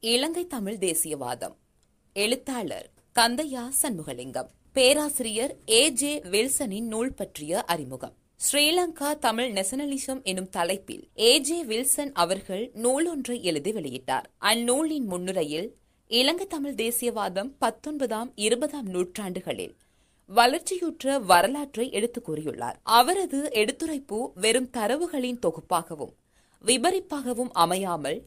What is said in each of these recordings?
இலங்கை தமிழ் தேசியவாதம். எழுத்தாளர் கந்தையா சண்முகலிங்கம். பேராசிரியர் ஏ ஜே வில்சனின் நூல் பற்றிய அறிமுகம். ஸ்ரீலங்கா தமிழ் நெசனலிசம் எனும் தலைப்பில் ஏ ஜே வில்சன் அவர்கள் நூலொன்றை எழுதி வெளியிட்டார். அந்நூலின் முன்னுரையில் இலங்கை தமிழ் தேசியவாதம் பத்தொன்பதாம் இருபதாம் நூற்றாண்டுகளில் வளர்ச்சியுற்ற வரலாற்றை எடுத்துக் கூறியுள்ளார். அவரது எடுத்துரைப்பு வெறும் தரவுகளின் தொகுப்பாகவும் விபரிப்பாகவும் அமையாமல்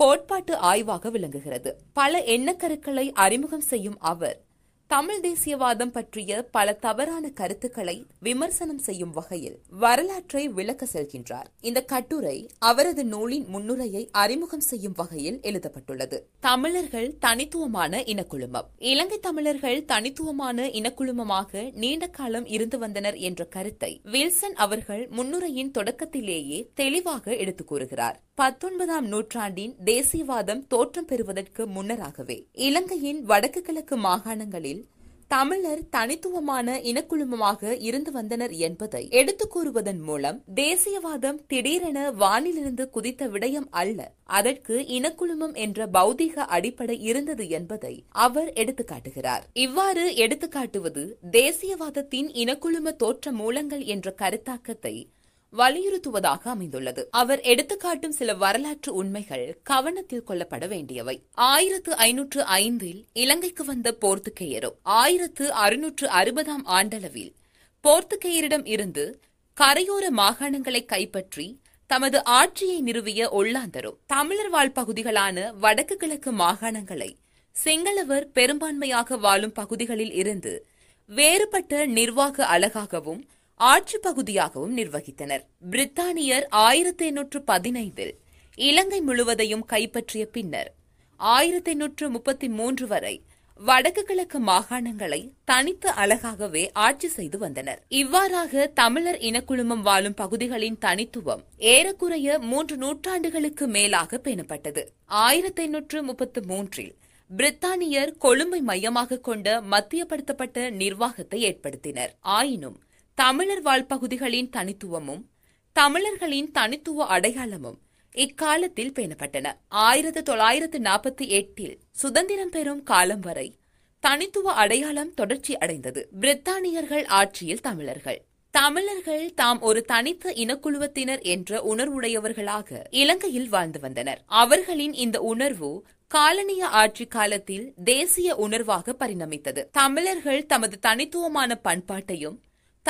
கோட்பாட்டு ஆய்வாக விளங்குகிறது. பல எண்ணக்கருக்களை அறிமுகம் செய்யும் அவர் தமிழ் தேசியவாதம் பற்றிய பல தவறான கருத்துக்களை விமர்சனம் செய்யும் வகையில் வரலாற்றை விளக்க செல்கின்றார். இந்த கட்டுரை அவரது நூலின் முன்னுரையை அறிமுகம் செய்யும் வகையில் எழுதப்பட்டுள்ளது. தமிழர்கள் தனித்துவமான இனக்குழுமம். இலங்கை தமிழர்கள் தனித்துவமான இனக்குழுமமாக நீண்ட காலம் இருந்து வந்தனர் என்ற கருத்தை வில்சன் அவர்கள் முன்னுரையின் தொடக்கத்திலேயே தெளிவாக எடுத்துக் கூறுகிறார். பத்தொன்பதாம் நூற்றாண்டின் தேசியவாதம் தோற்றம் பெறுவதற்கு முன்னராகவே இலங்கையின் வடக்கு கிழக்கு மாகாணங்களில் தமிழர் தனித்துவமான இனக்குழுமமாக இருந்து வந்தனர் என்பதை எடுத்து கூறுவதன் மூலம் தேசியவாதம் திடீரென வானிலிருந்து குதித்த விடயம் அல்ல அதற்கு இனக்குழுமம் என்ற பௌதீக அடிப்படை இருந்தது என்பதை அவர் எடுத்துக்காட்டுகிறார். இவ்வாறு எடுத்துக்காட்டுவது தேசியவாதத்தின் இனக்குழும தோற்ற மூலங்கள் என்ற கருத்தாக்கத்தை வலியுறுத்துவதாக அமைந்துள்ளது. அவர் எடுத்துக்காட்டும் சில வரலாற்று உண்மைகள் கவனத்தில் கொள்ளப்பட வேண்டியவை. ஆயிரத்து ஐநூற்று ஐந்தில் இலங்கைக்கு வந்த போர்த்துகேயரும் ஆயிரத்து அறுநூற்று அறுபதாம் ஆண்டளவில் போர்த்துகேயரிடம் இருந்து கரையோர மாகாணங்களை கைப்பற்றி தமது ஆட்சியை நிறுவிய ஒல்லாந்தரும் தமிழர் வாழ் பகுதிகளான வடக்கு கிழக்கு மாகாணங்களை சிங்களவர் பெரும்பான்மையாக வாழும் பகுதிகளில் இருந்து வேறுபட்ட நிர்வாக அழகாகவும் ஆட்சி பகுதியாகவும் நிர்வகித்தனர். பிரித்தானியர் ஆயிரத்தி எண்ணூற்று பதினைந்தில் இலங்கை முழுவதையும் கைப்பற்றிய பின்னர் ஆயிரத்தி எண்ணூற்று முப்பத்தி மூன்று வரை வடக்கு கிழக்கு மாகாணங்களை தனித்து அழகாகவே ஆட்சி செய்து வந்தனர். இவ்வாறாக தமிழர் இனக்குழுமம் வாழும் பகுதிகளின் தனித்துவம் ஏறக்குறைய மூன்று நூற்றாண்டுகளுக்கு மேலாக பேணப்பட்டது. ஆயிரத்தி எண்ணூற்று முப்பத்து மூன்றில் பிரித்தானியர் கொழும்பை மையமாக கொண்ட மத்தியப்படுத்தப்பட்ட நிர்வாகத்தை ஏற்படுத்தினர். ஆயினும் தமிழர் வாழ் பகுதிகளின் தனித்துவமும் தமிழர்களின் தனித்துவ அடையாளமும் இக்காலத்தில் பேணப்பட்டன. ஆயிரத்து தொள்ளாயிரத்து நாற்பத்தி எட்டில் சுதந்திரம் பெறும் காலம் வரை தனித்துவ அடையாளம் தொடர்ச்சி அடைந்தது. பிரித்தானியர்கள் ஆட்சியில் தமிழர்கள். தமிழர்கள் தாம் ஒரு தனித்த இனக்குழுவத்தினர் என்ற உணர்வுடையவர்களாக இலங்கையில் வாழ்ந்து வந்தனர். அவர்களின் இந்த உணர்வு காலனிய ஆட்சி காலத்தில் தேசிய உணர்வாக பரிணமித்தது. தமிழர்கள் தமது தனித்துவமான பண்பாட்டையும்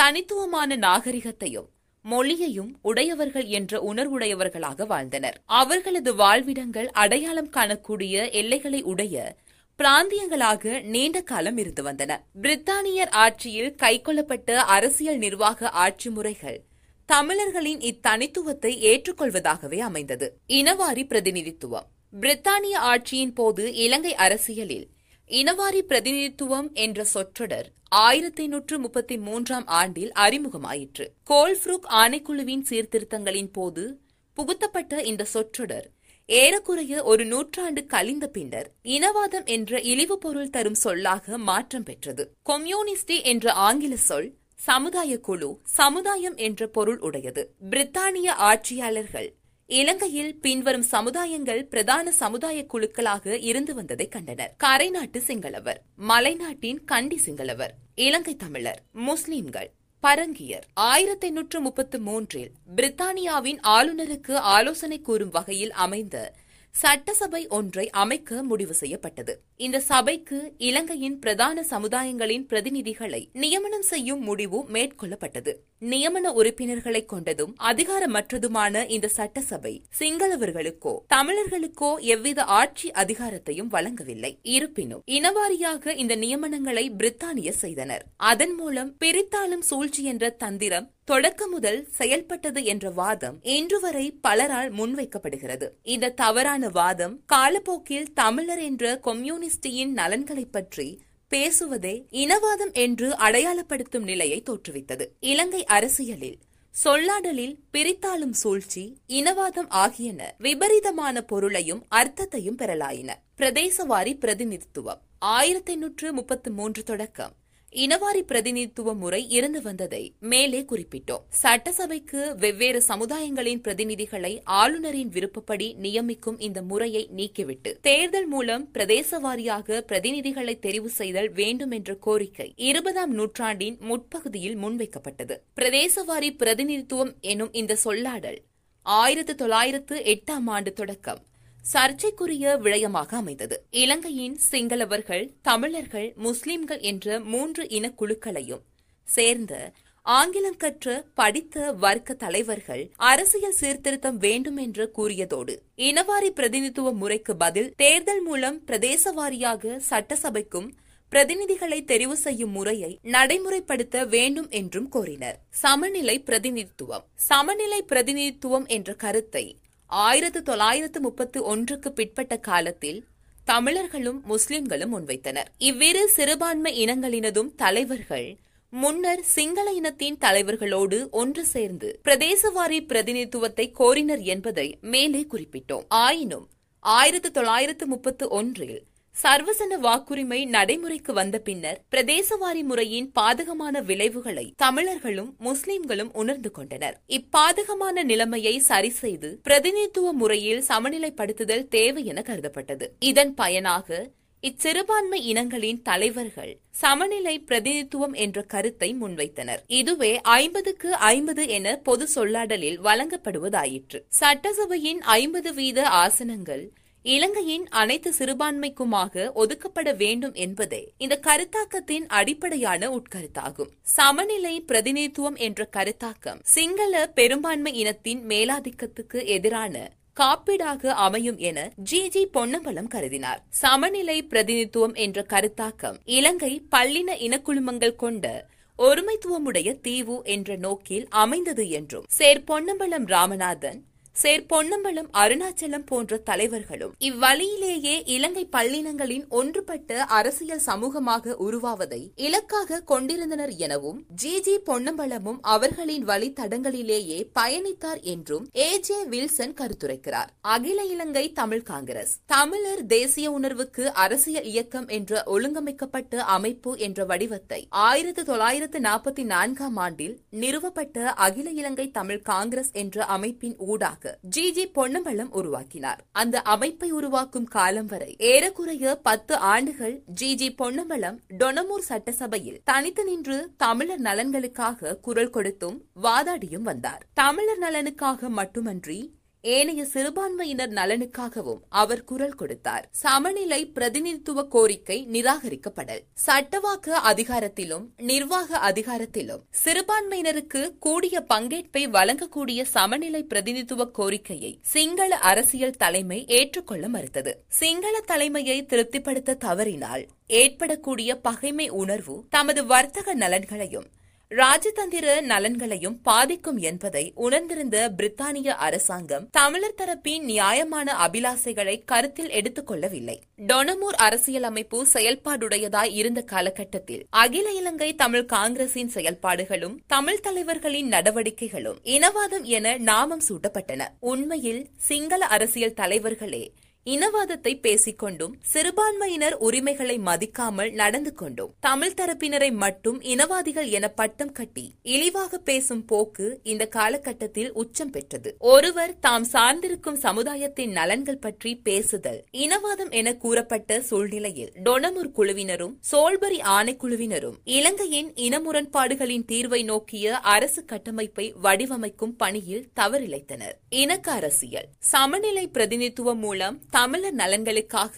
தனித்துவமான நாகரிகத்தையும் மொழியையும் உடையவர்கள் என்ற உணர்வுடையவர்களாக வாழ்ந்தனர். அவர்களது வாழ்விடங்கள் அடையாளம் காணக்கூடிய எல்லைகளை உடைய பிராந்தியங்களாக நீண்ட காலம் இருந்து வந்தன. பிரித்தானியர் ஆட்சியில் கைக்கொள்ளப்பட்ட அரசியல் நிர்வாக ஆட்சி முறைகள் தமிழர்களின் இத்தனித்துவத்தை ஏற்றுக்கொள்வதாகவே அமைந்தது. இனவாரி பிரதிநிதித்துவம். பிரித்தானிய ஆட்சியின் போது இலங்கை அரசியலில் இனவாரி பிரதிநிதித்துவம் என்ற சொற்றொடர் ஆயிரத்தி நூற்று முப்பத்தி மூன்றாம் ஆண்டில் அறிமுகமாயிற்று. கோல்ஃப்ரூக் ஆணைக்குழுவின் சீர்திருத்தங்களின் போது புகுத்தப்பட்ட இந்த சொற்றொடர் ஏறக்குறைய ஒரு நூற்றாண்டு கழிந்த பின்னர் இனவாதம் என்ற இழிவு பொருள் தரும் சொல்லாக மாற்றம் பெற்றது. கொம்யூனிஸ்டி என்ற ஆங்கில சொல் சமுதாய குழு சமுதாயம் என்ற பொருள் உடையது. பிரித்தானிய ஆட்சியாளர்கள் இலங்கையில் பின்வரும் சமுதாயங்கள் பிரதான சமுதாய குழுக்களாக இருந்து வந்ததை கண்டனர். கரைநாட்டு சிங்களவர் மலைநாட்டின் கண்டி சிங்களவர் இலங்கை தமிழர் முஸ்லிம்கள் பரங்கியர். ஆயிரத்தி எண்ணூற்று முப்பத்து மூன்றில் பிரித்தானியாவின் ஆளுநருக்கு ஆலோசனை கூறும் வகையில் அமைந்த சட்டசபை ஒன்றை அமைக்க முடிவு செய்யப்பட்டது. இந்த சபைக்கு இலங்கையின் பிரதான சமுதாயங்களின் பிரதிநிதிகளை நியமனம் செய்யும் முடிவு மேற்கொள்ளப்பட்டது. நியமன உறுப்பினர்களை கொண்டதும் அதிகாரமற்றதுமான இந்த சட்டசபை சிங்களவர்களுக்கோ தமிழர்களுக்கோ எவ்வித ஆட்சி அதிகாரத்தையும் வழங்கவில்லை. இருப்பினும் இனவாரியாக இந்த நியமனங்களை பிரித்தானிய செய்தனர். அதன் மூலம் பிரித்தாளும் சூழ்ச்சி என்ற தந்திரம் தொடக்க முதல் செயல்பட்டது என்ற வாதம் இன்று வரை பலரால் முன்வைக்கப்படுகிறது. இந்த தவறான வாதம் காலப்போக்கில் தமிழர் என்ற கொம்யூனிஸ்டியின் நலன்களை பற்றி பேசுவதே இனவாதம் என்று அடையாளப்படுத்தும் நிலையை தோற்றுவித்தது. இலங்கை அரசியலில் சொல்லாடலில் பிரித்தாளும் சூழ்ச்சி இனவாதம் ஆகியன விபரீதமான பொருளையும் அர்த்தத்தையும் பெறலாயின. பிரதேசவாரி பிரதிநிதித்துவம். ஆயிரத்தி எண்ணூற்று முப்பத்து மூன்று தொடக்கம். இனவாரி பிரதிநிதித்துவ முறை இருந்து வந்ததை மேலே குறிப்பிட்டோம். சட்டசபைக்கு வெவ்வேறு சமுதாயங்களின் பிரதிநிதிகளை ஆளுநரின் விருப்பப்படி நியமிக்கும் இந்த முறையை நீக்கிவிட்டு தேர்தல் மூலம் பிரதேச வாரியாக பிரதிநிதிகளை தெரிவு செய்தல் வேண்டும் என்ற கோரிக்கை இருபதாம் நூற்றாண்டின் முற்பகுதியில் முன்வைக்கப்பட்டது. பிரதேசவாரி பிரதிநிதித்துவம் எனும் இந்த சொல்லாடல் ஆயிரத்து தொள்ளாயிரத்து எட்டாம் ஆண்டு தொடக்கம். சர்ச்சைக்குரிய விடயமாக அமைந்தது. இலங்கையின் சிங்களவர்கள் தமிழர்கள் முஸ்லிம்கள் என்ற மூன்று இனக்குழுக்களையும் சேர்ந்த ஆங்கிலம் கற்ற படித்த வர்க்க தலைவர்கள் அரசியல் சீர்திருத்தம் வேண்டும் என்று கூறியதோடு இனவாரி பிரதிநிதித்துவ முறைக்கு பதில் தேர்தல் மூலம் பிரதேச வாரியாக சட்டசபைக்கும் பிரதிநிதிகளை தெரிவு செய்யும் முறையை நடைமுறைப்படுத்த வேண்டும் என்றும் கோரினர். சமநிலை பிரதிநிதித்துவம். சமநிலை பிரதிநிதித்துவம் என்ற கருத்தை ஆயிரத்து தொள்ளாயிரத்து முப்பத்து ஒன்றுக்கு பிற்பட்ட காலத்தில் தமிழர்களும் முஸ்லிம்களும் முன்வைத்தனர். இவ்விரு சிறுபான்மை இனங்களினதும் தலைவர்கள் முன்னர் சிங்கள இனத்தின் தலைவர்களோடு ஒன்று சேர்ந்து பிரதேசவாரி பிரதிநிதித்துவத்தை கோரினர் என்பதை மேலே குறிப்பிட்டோம். ஆயினும் ஆயிரத்து தொள்ளாயிரத்து முப்பத்து ஒன்றில் சர்வசன வாக்குரிமை நடைமுறைக்கு வந்த பின்னர் பிரதேசவாரி முறையின் பாதகமான விளைவுகளை தமிழர்களும் முஸ்லிம்களும் உணர்ந்து கொண்டனர். இப்பாதகமான நிலைமையை சரி செய்து பிரதிநிதித்துவ முறையில் சமநிலைப்படுத்துதல் தேவை என கருதப்பட்டது. இதன் பயனாக இச்சிறுபான்மை இனங்களின் தலைவர்கள் சமநிலை பிரதிநிதித்துவம் என்ற கருத்தை முன்வைத்தனர். இதுவே ஐம்பதுக்கு ஐம்பது என பொது சொல்லாடலில் வழங்கப்படுவதாயிற்று. சட்டசபையின் ஐம்பது வீத ஆசனங்கள் இலங்கையின் அனைத்து சிறுபான்மைக்குமாக ஒதுக்கப்பட வேண்டும் என்பதே இந்த கருத்தாக்கத்தின் அடிப்படையான உட்கருத்தாகும். சமநிலை பிரதிநிதித்துவம் என்ற கருத்தாக்கம் சிங்கள பெரும்பான்மை இனத்தின் மேலாதிக்கத்துக்கு எதிரான காப்பீடாக அமையும் என ஜி ஜி பொன்னம்பலம் கருதினார். சமநிலை பிரதிநிதித்துவம் என்ற கருத்தாக்கம் இலங்கை பல்லின இனக்குழுமங்கள் கொண்ட ஒருமைத்துவமுடைய தீவு என்ற நோக்கில் அமைந்தது என்றும் சேர் பொன்னம்பலம் ராமநாதன் சேர் பொன்னம்பலம் அருணாச்சலம் போன்ற தலைவர்களும் இவ்வழியிலேயே இலங்கை பல்லினங்களின் ஒன்றுபட்ட அரசியல் சமூகமாக உருவாவதை இலக்காக கொண்டிருந்தனர் எனவும் ஜி. ஜி. பொன்னம்பலமும் அவர்களின் வழித்தடங்களிலேயே பயணித்தார் என்றும் ஏ. ஜே. வில்சன் கருத்துரைக்கிறார். அகில இலங்கை தமிழ் காங்கிரஸ் தமிழர் தேசிய உணர்வுக்கு அரசியல் இயக்கம் என்ற ஒழுங்கமைக்கப்பட்ட அமைப்பு என்ற வடிவத்தை ஆயிரத்து தொள்ளாயிரத்து நாற்பத்தி நான்காம் ஆண்டில் நிறுவப்பட்ட அகில இலங்கை தமிழ் காங்கிரஸ் என்ற அமைப்பின் ஊடாக ஜி ஜி பொன்னம்பலம் உருவாக்கினார். அந்த அமைப்பை உருவாக்கும் காலம் வரை ஏறக்குறைய பத்து ஆண்டுகள் ஜி ஜி பொன்னம்பலம் டொனமூர் சட்டசபையில் தனித்து நின்று தமிழர் நலன்களுக்காக குரல் கொடுத்தும் வாதாடியும் வந்தார். தமிழர் நலனுக்காக மட்டுமன்றி ஏனைய சிறுபான்மையினர் நலனுக்காகவும் அவர் குரல் கொடுத்தார். சமநிலை பிரதிநிதித்துவ கோரிக்கை நிராகரிக்கப்படல். சட்டவாக்க அதிகாரத்திலும் நிர்வாக அதிகாரத்திலும் சிறுபான்மையினருக்கு கூடிய பங்கேற்பை வழங்கக்கூடிய சமநிலை பிரதிநிதித்துவ கோரிக்கையை சிங்கள அரசியல் தலைமை ஏற்றுக்கொள்ள மறுத்தது. சிங்கள தலைமையை திருப்திப்படுத்த தவறினால் ஏற்படக்கூடிய பகைமை உணர்வு தமது வர்த்தக நலன்களையும் ராஜதந்திர நலன்களையும் பாதிக்கும் என்பதை உணர்ந்திருந்த பிரித்தானிய அரசாங்கம் தமிழர் தரப்பின் நியாயமான அபிலாசைகளை கருத்தில் எடுத்துக் கொள்ளவில்லை. டொனமூர் அரசியலமைப்பு செயல்பாடுடையதாய் இருந்த காலகட்டத்தில் அகில இலங்கை தமிழ் காங்கிரசின் செயல்பாடுகளும் தமிழ் தலைவர்களின் நடவடிக்கைகளும் இனவாதம் என நாமம் சூட்டப்பட்டன. உண்மையில் சிங்கள அரசியல் தலைவர்களே இனவாதத்தை பேசிக்கொண்டும் சிறுபான்மையினர் உரிமைகளை மதிக்காமல் நடந்து கொண்டும். தமிழ் தரப்பினரை மட்டும் இனவாதிகள் என பட்டம் கட்டி இழிவாக பேசும் போக்கு இந்த காலகட்டத்தில் உச்சம் பெற்றது. ஒருவர் தாம் சார்ந்திருக்கும் சமுதாயத்தின் நலன்கள் பற்றி பேசுதல் இனவாதம் என கூறப்பட்ட சூழ்நிலையில் டொனமுர் குழுவினரும் சோல்பரி ஆணைக்குழுவினரும் இலங்கையின் இன முரண்பாடுகளின் தீர்வை நோக்கிய அரசு கட்டமைப்பை வடிவமைக்கும் பணியில் தவறிழைத்தனர். இணக்க அரசியல். சமநிலை பிரதிநிதித்துவம் மூலம் தமிழர் நலன்களுக்காக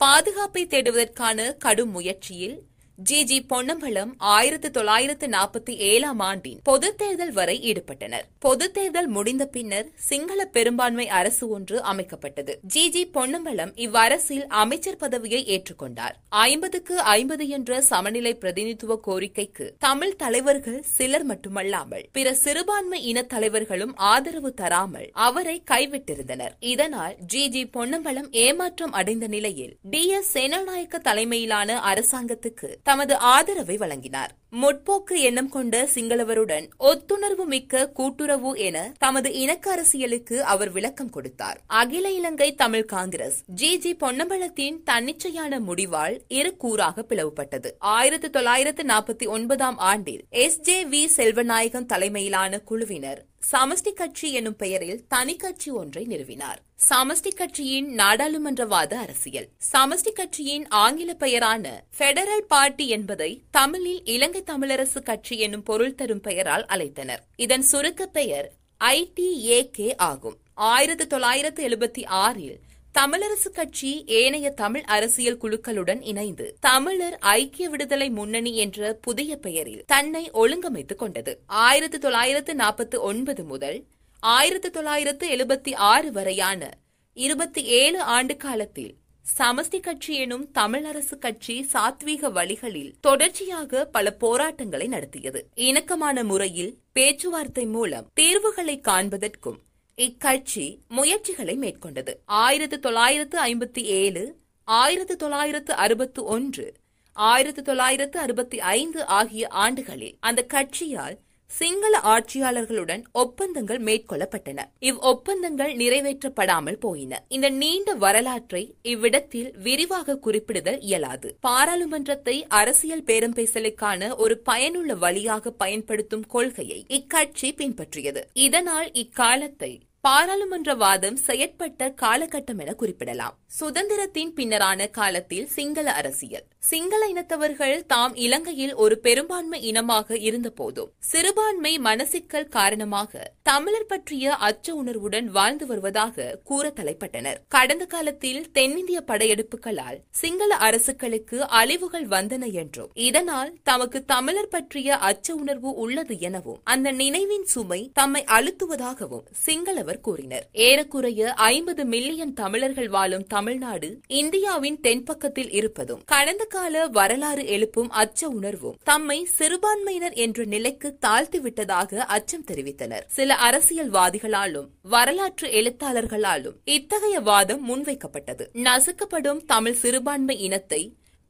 பாதுகாப்பை தேடுவதற்கான கடும் முயற்சியில் ஜி ஜி பொன்னம்பலம் ஆயிரத்து தொள்ளாயிரத்து நாற்பத்தி ஏழாம் ஆண்டின் பொதுத் தேர்தல் வரை ஈடுபட்டனர். பொதுத் தேர்தல் முடிந்த பின்னர் சிங்கள பெரும்பான்மை அரசு ஒன்று அமைக்கப்பட்டது. ஜி ஜி பொன்னம்பலம் இவ்வரசில் அமைச்சர் பதவியை ஏற்றுக்கொண்டார். ஐம்பதுக்கு ஐம்பது என்ற சமநிலை பிரதிநிதித்துவ கோரிக்கைக்கு தமிழ் தலைவர்கள் சிலர் மட்டுமல்லாமல் பிற சிறுபான்மை இன தலைவர்களும் ஆதரவு தராமல் அவரை கைவிட்டிருந்தனர். இதனால் ஜி ஜி பொன்னம்பலம் ஏமாற்றம் அடைந்த நிலையில் டி எஸ் சேனாநாயக்க தலைமையிலான அரசாங்கத்துக்கு தமது ஆதரவை வழங்கினார். முற்போக்கு எண்ணம் கொண்ட சிங்களவருடன் ஒத்துணர்வு மிக்க கூட்டுறவு என தமது இணக்க அரசியலுக்கு அவர் விளக்கம் கொடுத்தார். அகில Ilankai Tamil Congress G. G. பொன்னம்பலத்தின் தன்னிச்சையான முடிவால் இரு கூறாக பிளவுபட்டது. ஆயிரத்தி தொள்ளாயிரத்து நாற்பத்தி ஒன்பதாம் ஆண்டில் எஸ். ஜே. வி. செல்வநாயகம் தலைமையிலான குழுவினர் சமஷ்டி கட்சி எனும் பெயரில் தனி கட்சி ஒன்றை நிறுவினார். சமஷ்டி கட்சியின் நாடாளுமன்றவாத அரசியல். சமஷ்டி கட்சியின் ஆங்கில பெயரான பெடரல் பார்ட்டி என்பதை தமிழில் இலங்கை தமிழரசு கட்சி என்னும் பொருள் தரும் பெயரால் அழைத்தனர். இதன் சுருக்க பெயர் ஐடிஏகே ஆகும். ஆயிரத்தி தொள்ளாயிரத்து எழுபத்தி ஆறில் தமிழரசு கட்சி ஏனைய தமிழ் அரசியல் குழுக்களுடன் இணைந்து தமிழர் ஐக்கிய விடுதலை முன்னணி என்ற புதிய பெயரில் தன்னை ஒழுங்கமைத்துக் கொண்டது. ஆயிரத்தி தொள்ளாயிரத்து நாற்பத்தி ஒன்பது முதல் ஆயிரத்தி தொள்ளாயிரத்து எழுபத்தி ஆறு வரையான இருபத்தி ஏழு ஆண்டு காலத்தில் சமஸ்தி கட்சி எனும் தமிழரசு கட்சி சாத்வீக வழிகளில் தொடர்ச்சியாக பல போராட்டங்களை நடத்தியது. இணக்கமான முறையில் பேச்சுவார்த்தை மூலம் தீர்வுகளை காண்பதற்கும் இக்கட்சி முயற்சிகளை மேற்கொண்டது. ஆயிரத்து தொள்ளாயிரத்து ஐம்பத்தி ஏழு ஆயிரத்து தொள்ளாயிரத்து அறுபத்தி ஒன்று ஆயிரத்து தொள்ளாயிரத்து அறுபத்தி ஐந்து ஆகிய ஆண்டுகளில் அந்த கட்சியால் சிங்கள ஆட்சியாளர்களுடன் ஒப்பந்தங்கள் மேற்கொள்ளப்பட்டன. இவ் ஒப்பந்தங்கள் நிறைவேற்றப்படாமல் போயின. இந்த நீண்ட வரலாற்றை இவ்விடத்தில் விரிவாக குறிப்பிடுதல் இயலாது. பாராளுமன்றத்தை அரசியல் பேரம் பேசலுக்கான ஒரு பயனுள்ள வழியாக பயன்படுத்தும் கொள்கையை இக்கட்சி பின்பற்றியது. இதனால் இக்காலத்தை பாராளுமன்றவாதம் செயற்பட்ட காலகட்டம் என குறிப்பிடலாம். சுதந்திரத்தின் பின்னரான காலத்தில் சிங்கள அரசியல். சிங்கள இனத்தவர்கள் தாம் இலங்கையில் ஒரு பெரும்பான்மை இனமாக இருந்தபோதும் சிறுபான்மை மனசிக்கல் காரணமாக தமிழர் பற்றிய அச்ச உணர்வுடன் வாழ்ந்து வருவதாக கூற தலைப்பட்டனர் கடந்த காலத்தில் தென்னிந்திய படையெடுப்புகளால் சிங்கள அரசுகளுக்கு அழிவுகள் வந்தன என்றும் இதனால் தமக்கு தமிழர் பற்றிய அச்ச உணர்வு உள்ளது எனவும் அந்த நினைவின் சுமை தம்மை அழுத்துவதாகவும் சிங்களவர் அவர் கூறினர். ஏறக்குறைய ஐம்பது மில்லியன் தமிழர்கள் வாழும் தமிழ்நாடு இந்தியாவின் தென்பக்கத்தில் இருப்பதும் கடந்த கால வரலாறு எழுப்பும் அச்ச உணர்வும் தம்மை சிறுபான்மையினர் என்ற நிலைக்கு தாழ்த்திவிட்டதாக அச்சம் தெரிவித்தனர். சில அரசியல்வாதிகளாலும் வரலாற்று எழுத்தாளர்களாலும் இத்தகைய வாதம் முன்வைக்கப்பட்டது. நசுக்கப்படும் தமிழ் சிறுபான்மை இனத்தை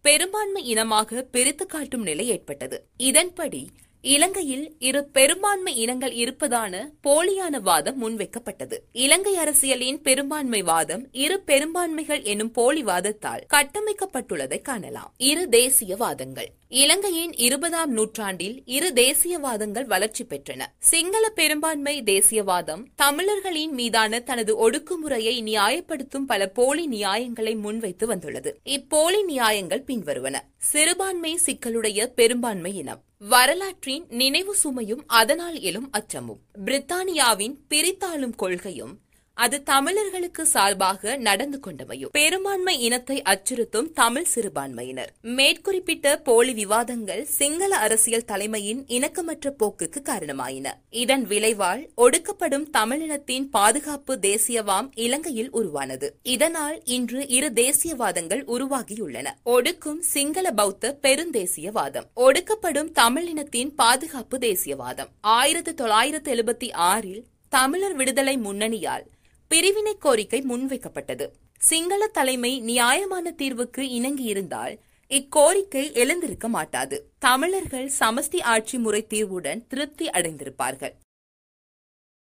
பெரும்பான்மை இனமாக பிரித்து காட்டும் நிலை ஏற்பட்டது. இதன்படி இலங்கையில் இரு பெரும்பான்மை இனங்கள் இருப்பதான போலியான வாதம் முன்வைக்கப்பட்டது. இலங்கை அரசியலின் பெரும்பான்மை வாதம் இரு பெரும்பான்மைகள் எனும் போலி வாதத்தால் கட்டமைக்கப்பட்டுள்ளதை காணலாம். இரு தேசியவாதங்கள் இலங்கையின் இருபதாம் நூற்றாண்டில் இரு தேசியவாதங்கள் வளர்ச்சி பெற்றன. சிங்கள பெரும்பான்மை தேசியவாதம் தமிழர்களின் மீதான தனது ஒடுக்குமுறையை நியாயப்படுத்தும் பல போலி நியாயங்களை முன்வைத்து வந்துள்ளது. இப்போலி நியாயங்கள் பின்வருவன. சிறுபான்மை சிக்கலுடைய பெரும்பான்மை இனம். வரலாற்றின் நினைவு சுமையும் அதனால் எழும் அச்சமும். பிரித்தானியாவின் பிரித்தாளும் கொள்கையும் அது தமிழர்களுக்கு சார்பாக நடந்து கொண்டமையும். பெரும்பான்மை இனத்தை அச்சுறுத்தும் தமிழ் சிறுபான்மையினர். மேற்குறிப்பிட்ட போலி விவாதங்கள் சிங்கள அரசியல் தலைமையின் இணக்கமற்ற போக்குக்கு காரணமாயின. இதன் விளைவால் ஒடுக்கப்படும் தமிழினத்தின் பாதுகாப்பு தேசியவாம் இலங்கையில் உருவானது. இதனால் இன்று இரு தேசியவாதங்கள் உருவாகியுள்ளன. ஒடுக்கும் சிங்கள பௌத்த பெருந்தேசியவாதம். ஒடுக்கப்படும் தமிழினத்தின் பாதுகாப்பு தேசியவாதம். ஆயிரத்தி தொள்ளாயிரத்து எழுபத்தி ஆறில் தமிழர் விடுதலை முன்னணியால் பிரிவினை கோரிக்கை முன்வைக்கப்பட்டது. சிங்கள தலைமை நியாயமான தீர்வுக்கு இணங்கியிருந்தால் இக்கோரிக்கை எழுந்திருக்க மாட்டாது. தமிழர்கள் சமஸ்தி ஆட்சி முறை தீர்வுடன் திருப்தி அடைந்திருப்பார்கள்.